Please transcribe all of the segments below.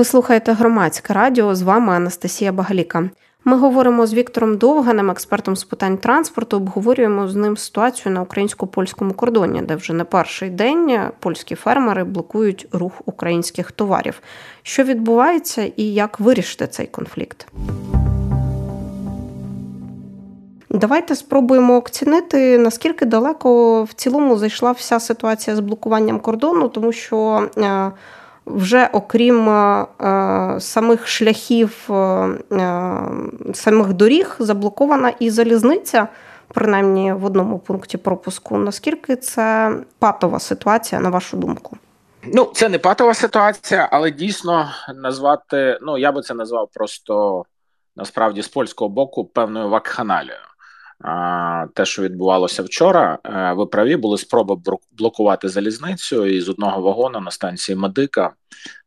Ви слухаєте громадське радіо. З вами Анастасія Багаліка. Ми говоримо з Віктором Довганим, експертом з питань транспорту. Обговорюємо з ним ситуацію на українсько польському кордоні, де вже не перший день польські фермери блокують рух українських товарів. Що відбувається і як вирішити цей конфлікт? Давайте спробуємо оцінити, наскільки далеко в цілому зайшла вся ситуація з блокуванням кордону, тому що е, вже окрім е, самих шляхів, е, самих доріг, заблокована і залізниця, принаймні в одному пункті пропуску. Наскільки це патова ситуація, на вашу думку? Ну, це не патова ситуація, але дійсно назвати, ну я би це назвав просто насправді з польського боку певною вакханалією те, що відбувалося вчора, е, ви праві були спроби блокувати залізницю і з одного вагона на станції Медика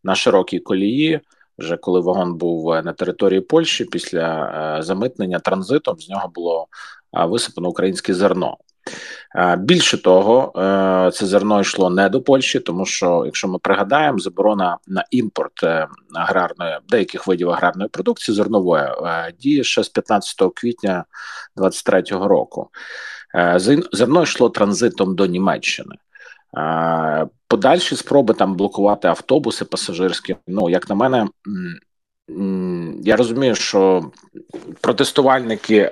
на широкій колії. Вже коли вагон був на території Польщі після е, замитнення транзитом, з нього було висипано українське зерно. Е, більше того, е, це зерно йшло не до Польщі, тому що, якщо ми пригадаємо, заборона на імпорт е, аграрної деяких видів аграрної продукції зернової діє ще з 15 квітня 2023 року. Зерно йшло транзитом до Німеччини. Подальші спроби там блокувати автобуси пасажирські. Ну, як на мене, я розумію, що протестувальники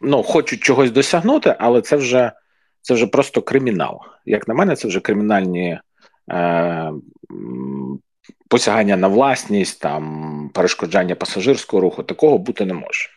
ну, хочуть чогось досягнути, але це вже це вже просто кримінал. Як на мене, це вже кримінальні е, посягання на власність, там перешкоджання пасажирського руху. Такого бути не може.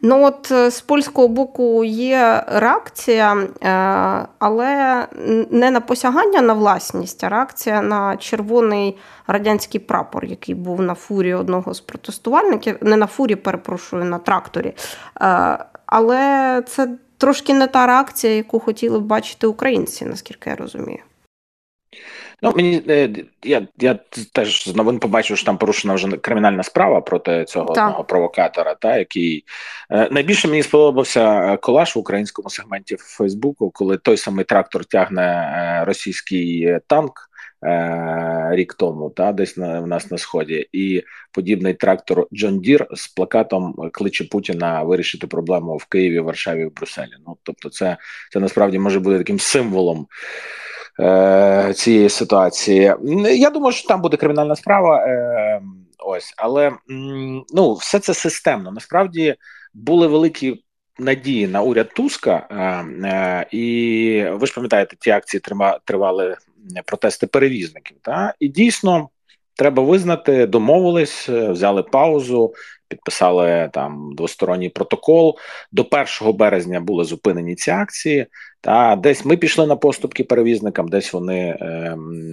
Ну от е, з польського боку є реакція, е, але не на посягання на власність, а реакція на червоний радянський прапор, який був на фурі одного з протестувальників, не на фурі, перепрошую, на тракторі. Е, але це трошки не та реакція, яку хотіли б бачити українці, наскільки я розумію. Ну мені е, я я теж з новин побачив, що там порушена вже кримінальна справа проти цього так. одного провокатора, та який е, найбільше мені сподобався колаж в українському сегменті Фейсбуку, коли той самий трактор тягне е, російський танк. Рік тому, та десь на в нас на сході, і подібний трактор Джон Дір з плакатом кличе Путіна вирішити проблему в Києві, Варшаві, в Брюсселі. Ну тобто, це це насправді може бути таким символом е, цієї ситуації. Я думаю, що там буде кримінальна справа. Е, Ось, але ну, все це системно. Насправді були великі. Надії на уряд Туска, е, і ви ж пам'ятаєте, ті акції тривали протести перевізників. Та? І дійсно треба визнати, домовились, взяли паузу, підписали там двосторонній протокол. До 1 березня були зупинені ці акції. Та десь ми пішли на поступки перевізникам, десь вони. Е,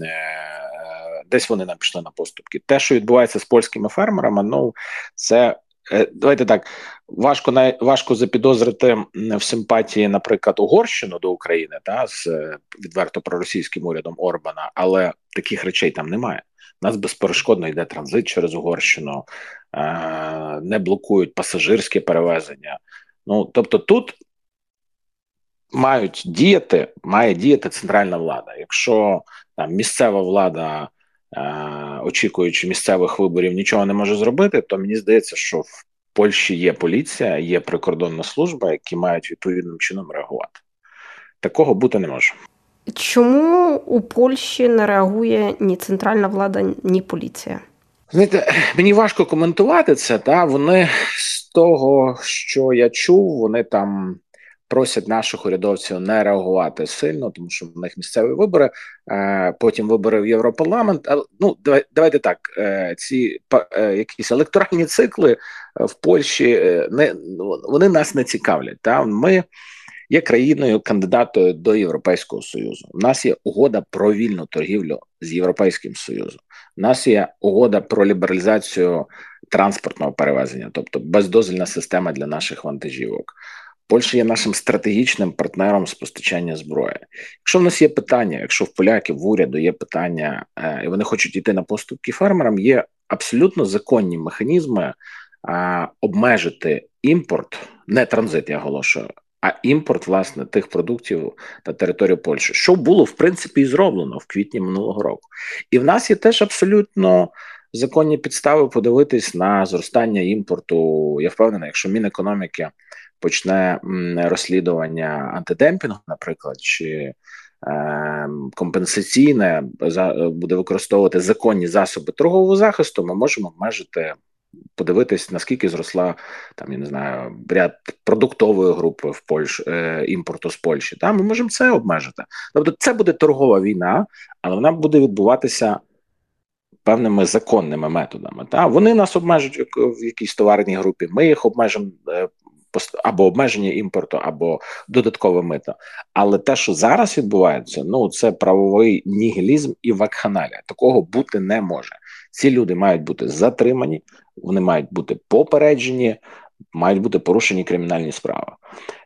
е, Десь вони нам пішли на поступки. Те, що відбувається з польськими фермерами, ну це е, давайте так важко най, важко запідозрити в симпатії, наприклад, Угорщину до України та з відверто проросійським урядом Орбана, але таких речей там немає. У нас безперешкодно йде транзит через Угорщину, е, не блокують пасажирське перевезення. Ну тобто, тут мають діяти, має діяти центральна влада. Якщо там місцева влада, е, очікуючи місцевих виборів, нічого не може зробити, то мені здається, що в Польщі є поліція, є прикордонна служба, які мають відповідним чином реагувати. Такого бути не може. Чому у Польщі не реагує ні центральна влада, ні поліція? Знаєте, мені важко коментувати це. Та вони з того, що я чув, вони там просять наших урядовців не реагувати сильно, тому що в них місцеві вибори, е, потім вибори в Європарламент. Ну давай, давайте так. Е, ці е, якісь електоральні цикли в Польщі не вони нас не цікавлять. Та ми є країною кандидатою до Європейського союзу. У нас є угода про вільну торгівлю з Європейським Союзом. У нас є угода про лібералізацію транспортного перевезення, тобто бездозвільна система для наших вантажівок. Польща є нашим стратегічним партнером з постачання зброї. Якщо в нас є питання, якщо в поляків в уряду є питання, е, і вони хочуть йти на поступки фермерам, є абсолютно законні механізми е, обмежити імпорт, не транзит, я оголошую, а імпорт власне тих продуктів на територію Польщі, що було в принципі і зроблено в квітні минулого року. І в нас є теж абсолютно законні підстави подивитись на зростання імпорту. Я впевнений, якщо Мінекономіки почне розслідування антидемпінгу, наприклад, чи е, компенсаційне буде використовувати законні засоби торгового захисту, ми можемо обмежити. Подивитись, наскільки зросла там, я не знаю, ряд продуктової групи в Польщі е, імпорту з Польщі. Та ми можемо це обмежити. Тобто, це буде торгова війна, але вона буде відбуватися певними законними методами. Та Вони нас обмежують в якійсь товарній групі, ми їх обмежимо е, або обмеження імпорту, або додаткове мито. Але те, що зараз відбувається, ну це правовий нігілізм і вакханалія. Такого бути не може. Ці люди мають бути затримані, вони мають бути попереджені. Мають бути порушені кримінальні справи,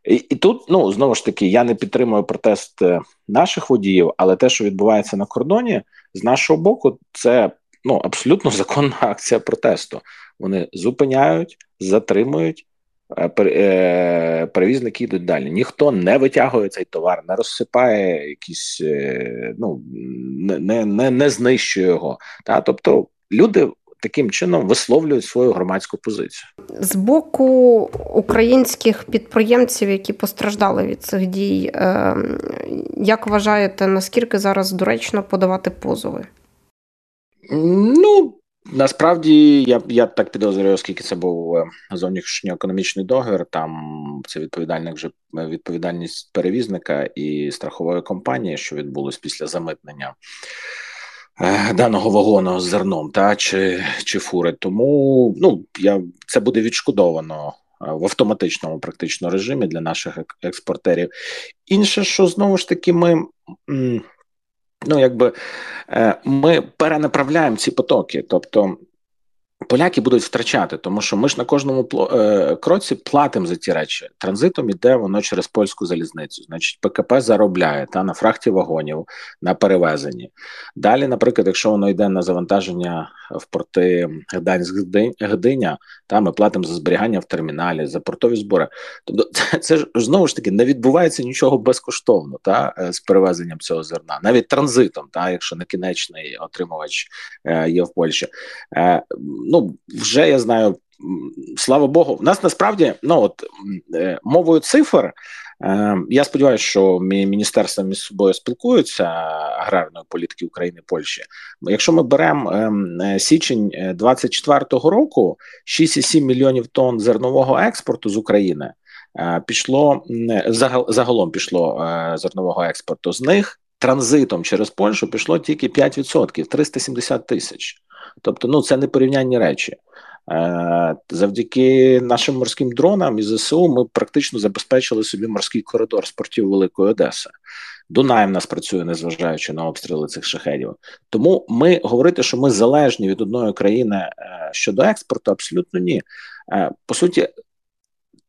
і і тут ну знову ж таки я не підтримую протест е, наших водіїв, але те, що відбувається на кордоні, з нашого боку, це ну абсолютно законна акція протесту. Вони зупиняють, затримують. Е, е, перевізники йдуть далі. Ніхто не витягує цей товар, не розсипає якісь, е, ну не не, не знищує його. Та тобто люди таким чином висловлюють свою громадську позицію з боку українських підприємців, які постраждали від цих дій. Як вважаєте, наскільки зараз доречно подавати позови? Ну насправді я я так підозрюю, оскільки це був е, зовнішньоекономічний договір. Там це відповідальник вже е, відповідальність перевізника і страхової компанії, що відбулось після замитнення. Е, даного вагону з зерном та чи чи фури, тому ну я це буде відшкодовано в автоматичному практично режимі для наших експортерів. Інше, що знову ж таки, ми ну якби е, ми перенаправляємо ці потоки, тобто Поляки будуть втрачати, тому що ми ж на кожному е, кроці платимо за ті речі. Транзитом іде воно через польську залізницю. Значить, ПКП заробляє та на фрахті вагонів, на перевезенні. Далі, наприклад, якщо воно йде на завантаження в порти Гданськ Гдиня, та ми платимо за зберігання в терміналі, за портові збори. Тобто, це, це ж знову ж таки не відбувається нічого безкоштовно та е, з перевезенням цього зерна, навіть транзитом, та якщо не кінечний отримувач е, є в Польщі ну вже я знаю, слава Богу, в нас насправді ну от е, мовою цифр. Е, я сподіваюся, що міністерства між собою спілкуються аграрної політики України Польщі. Якщо ми беремо ем, е, січень 24-го року, 6,7 мільйонів тонн зернового експорту з України пішло загалом пішло зернового експорту. З них транзитом через Польщу пішло тільки 5%, 370 тисяч. Тобто, ну це не порівнянні речі. Е, завдяки нашим морським дронам і ЗСУ ми практично забезпечили собі морський коридор з портів Великої Одеси. Дунай в нас працює, незважаючи на обстріли цих шахедів. Тому ми говорити, що ми залежні від одної країни е, щодо експорту, абсолютно ні. Е, по суті,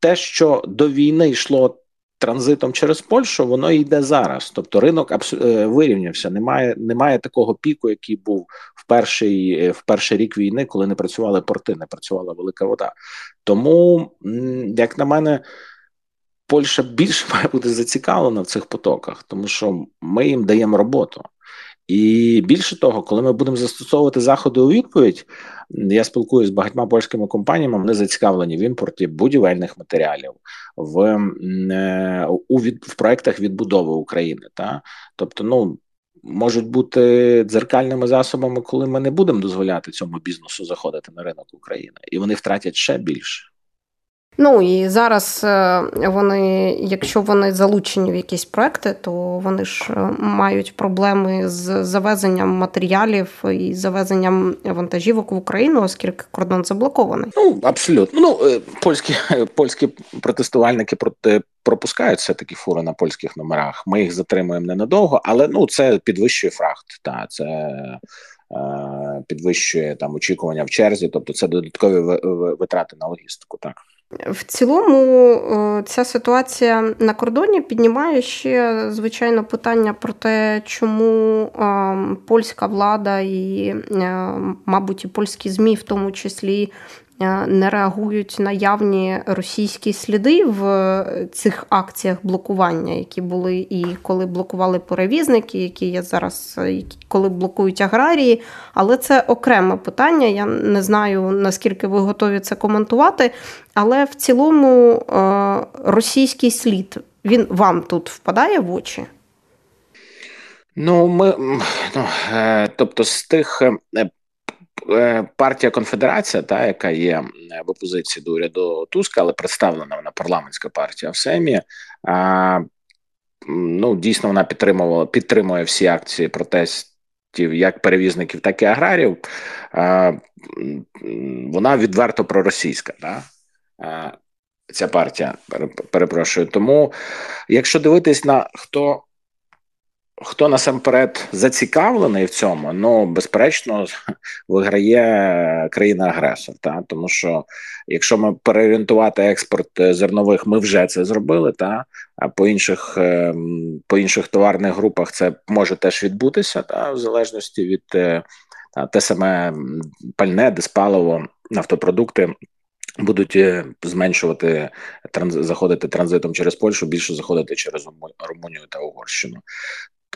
те, що до війни йшло транзитом через Польщу, воно йде зараз. Тобто ринок е, вирівнявся. Немає немає такого піку, який був в перший е, в перший рік війни, коли не працювали порти, не працювала велика вода. Тому, як на мене, Польща більше має бути зацікавлена в цих потоках, тому що ми їм даємо роботу. І більше того, коли ми будемо застосовувати заходи у відповідь, я спілкуюся з багатьма польськими компаніями. Вони зацікавлені в імпорті будівельних матеріалів в е, у від в проектах відбудови України. Та тобто, ну можуть бути дзеркальними засобами, коли ми не будемо дозволяти цьому бізнесу заходити на ринок України, і вони втратять ще більше. Ну і зараз е, вони, якщо вони залучені в якісь проекти, то вони ж е, мають проблеми з завезенням матеріалів і завезенням вантажівок в Україну, оскільки кордон заблокований. Ну абсолютно. Ну е, польські польські протестувальники проти пропускають все таки фури на польських номерах. Ми їх затримуємо ненадовго, але ну це підвищує фрахт. Та це. Підвищує там очікування в черзі, тобто це додаткові витрати на логістику. Так в цілому, е, ця ситуація на кордоні піднімає ще звичайно питання про те, чому е, польська влада і, е, мабуть, і польські змі, в тому числі, не реагують на явні російські сліди в цих акціях блокування, які були і коли блокували перевізники, які є зараз, коли блокують аграрії. Але це окреме питання. Я не знаю наскільки ви готові це коментувати. Але в цілому е, російський слід він вам тут впадає в очі. Ну, ми ну, е, тобто з тих Е, партія Конфедерація, та яка є в опозиції до уряду Туска, але представлена вона парламентська партія в Семі. Ну дійсно вона підтримувала підтримує всі акції протестів, як перевізників, так і аграрів. Вона відверто проросійська. Да? Ця партія перепрошую. Тому, якщо дивитись на хто Хто насамперед зацікавлений в цьому, ну безперечно, виграє країна-агресор. Та тому що якщо ми переорієнтувати експорт е, зернових, ми вже це зробили. Та а по інших ем, по інших товарних групах це може теж відбутися, та в залежності від е, та, те саме пальне, диспаливо, нафтопродукти. Будуть е, зменшувати транз заходити транзитом через Польщу, більше заходити через Румунію та Угорщину.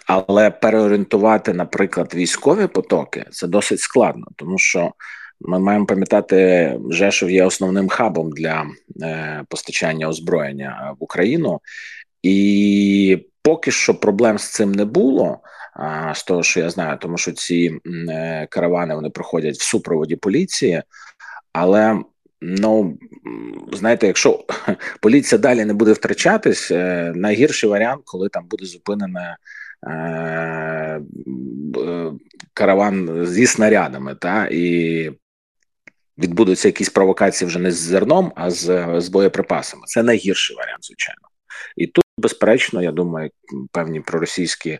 Але переорієнтувати, наприклад, військові потоки це досить складно, тому що ми маємо пам'ятати, Жешов є основним хабом для е, постачання озброєння в Україну, і поки що проблем з цим не було. А, з того, що я знаю, тому що ці е, каравани вони проходять в супроводі поліції, але ну знаєте, якщо поліція далі не буде втрачатись, е, найгірший варіант, коли там буде зупинена Е, караван зі снарядами, та і відбудуться якісь провокації вже не з зерном, а з, з боєприпасами. Це найгірший варіант, звичайно. І тут, безперечно, я думаю, певні проросійські.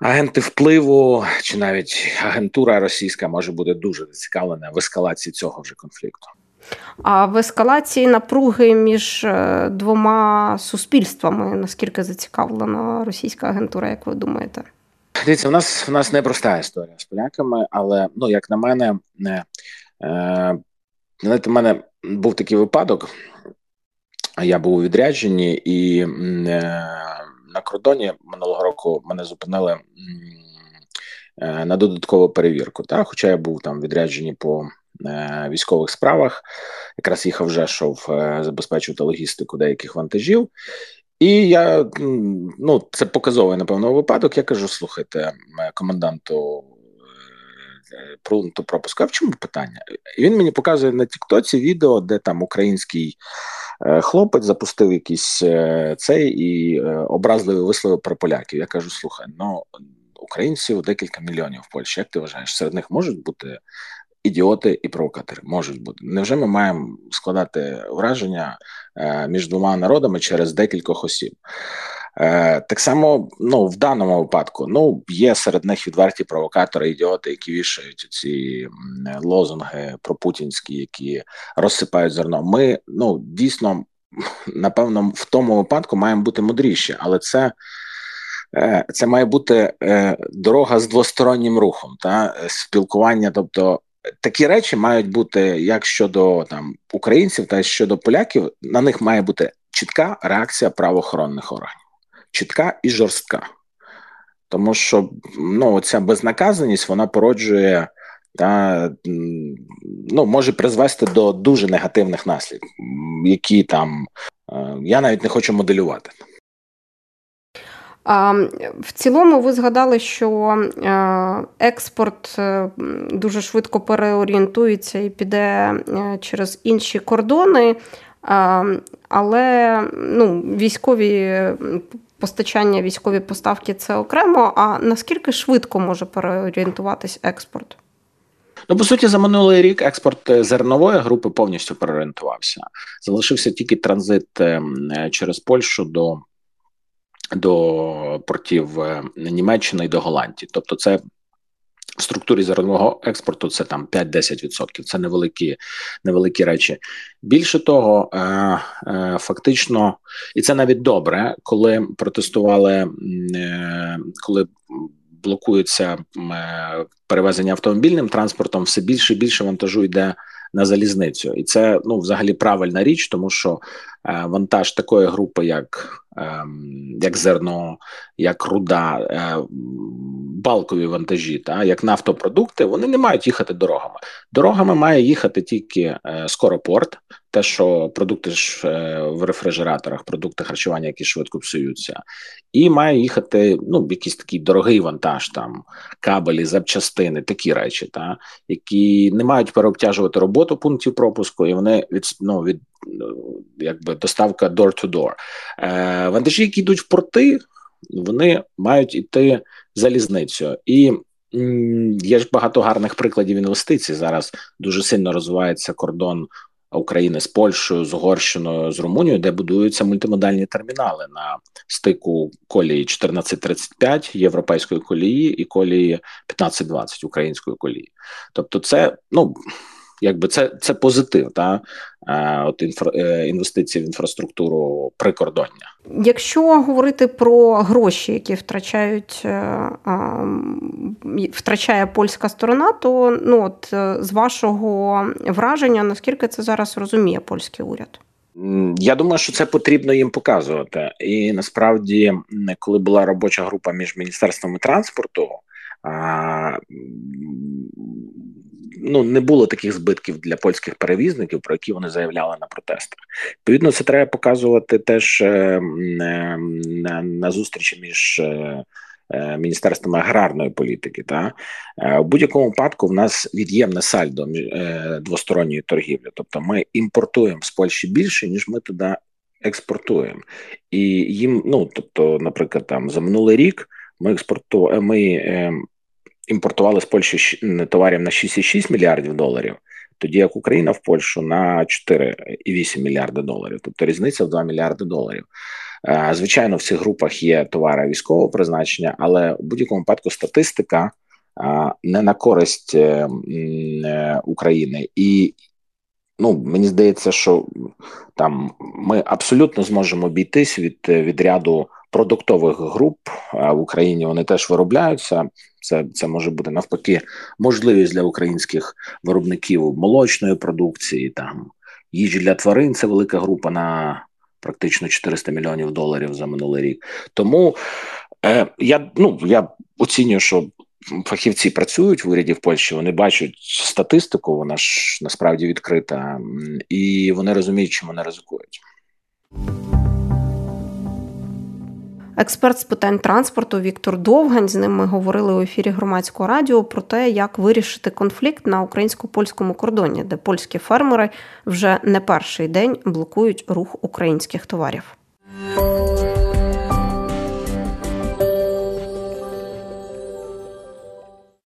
Агенти впливу чи навіть агентура російська може бути дуже зацікавлена в ескалації цього вже конфлікту. А в ескалації напруги між е, двома суспільствами наскільки зацікавлена російська агентура, як ви думаєте? Дивіться, у нас у нас непроста історія з поляками, але ну як на мене, не е, знаєте, в мене був такий випадок. Я був у відрядженні, і е, на кордоні минулого року мене зупинили е, на додаткову перевірку. Та? Хоча я був там відряджені по військових справах. Якраз їхав вже шов е, забезпечувати логістику деяких вантажів. І я ну це показовий напевно випадок. Я кажу: слухайте, коменданту е, пункту пропуску, а в чому питання? І він мені показує на Тіктоці відео, де там український хлопець запустив якийсь цей і образливі вислови про поляків. Я кажу: слухай, ну українців декілька мільйонів в Польщі. Як ти вважаєш, серед них можуть бути ідіоти і провокатори можуть бути. Невже ми маємо складати враження е, між двома народами через декількох осіб? Е, так само, ну в даному випадку, ну є серед них відверті провокатори, ідіоти, які вішають ці лозунги пропутінські, які розсипають зерно. Ми ну дійсно напевно в тому випадку маємо бути мудріші, але це. Е, це має бути дорога з двостороннім рухом, та спілкування, тобто такі речі мають бути як щодо там українців, та щодо поляків. На них має бути чітка реакція правоохоронних органів, чітка і жорстка. Тому що ну, ця безнаказаність вона породжує та ну, може призвести до дуже негативних наслідків, які там е, я навіть не хочу моделювати. В цілому, ви згадали, що е, експорт е, дуже швидко переорієнтується і піде е, через інші кордони, але ну, військові постачання, військові поставки це окремо. А наскільки швидко може переорієнтуватись експорт? Ну, по суті, за минулий рік експорт зернової групи повністю переорієнтувався. Залишився тільки транзит через Польщу до до портів е, Німеччини і до Голландії. Тобто, це в структурі зернового експорту це там 5-10%. Це невеликі невеликі речі. Більше того, е, е, фактично, і це навіть добре, коли протестували, коли блокується перевезення автомобільним транспортом, все більше і більше вантажу йде на залізницю, і це ну взагалі правильна річ, тому що е, вантаж такої групи, як е, як зерно, як руда, е, балкові вантажі, та як нафтопродукти, вони не мають їхати дорогами. Дорогами має їхати тільки е, скоропорт, те, що продукти ж е, в рефрижераторах, продукти харчування, які швидко псуються, і має їхати ну якийсь такий дорогий вантаж, там кабелі, запчастини, такі речі, та які не мають переобтяжувати роботу пунктів пропуску, і вони від ну, від якби доставка door-to-door. Е, Вантажі, які йдуть в порти, вони мають іти залізницею. І є ж багато гарних прикладів інвестицій. Зараз дуже сильно розвивається кордон України з Польщею, з Угорщиною, з Румунією, де будуються мультимодальні термінали на стику колії 1435 європейської колії і колії 1520 української колії. Тобто, це ну якби це це позитив, та от інфра, е, інвестиції в інфраструктуру прикордоння. Якщо говорити про гроші, які втрачають е, втрачає польська сторона, то ну от е, з вашого враження, наскільки це зараз розуміє польський уряд? Я думаю, що це потрібно їм показувати. І насправді, коли була робоча група між міністерством транспорту, ну не було таких збитків для польських перевізників, про які вони заявляли на протестах. Відповідно, це треба показувати теж е, е, на, на зустрічі між. Е, Міністерством аграрної політики, та у будь-якому випадку в нас від'ємне сальдо двосторонньої торгівлі. Тобто ми імпортуємо з Польщі більше, ніж ми туди експортуємо, і їм, ну тобто, наприклад, там за минулий рік ми експортували, ми імпортували з Польщі товарів на 6,6 мільярдів доларів, тоді як Україна в Польщу на 4,8 мільярди доларів, тобто різниця в 2 мільярди доларів. Е, звичайно, в цих групах є товари військового призначення, але в будь-якому випадку статистика е, не на користь е, України і. Ну, мені здається, що там ми абсолютно зможемо обійтись від від ряду продуктових груп в Україні. Вони теж виробляються. Це це може бути навпаки можливість для українських виробників молочної продукції, там їжі для тварин. Це велика група на практично 400 мільйонів доларів за минулий рік. Тому е, я ну я оцінюю, що фахівці працюють в уряді в Польщі. Вони бачать статистику, вона ж насправді відкрита, і вони розуміють, чому не ризикують. Експерт з питань транспорту Віктор Довгань. З ним ми говорили у ефірі громадського радіо про те, як вирішити конфлікт на українсько-польському кордоні, де польські фермери вже не перший день блокують рух українських товарів.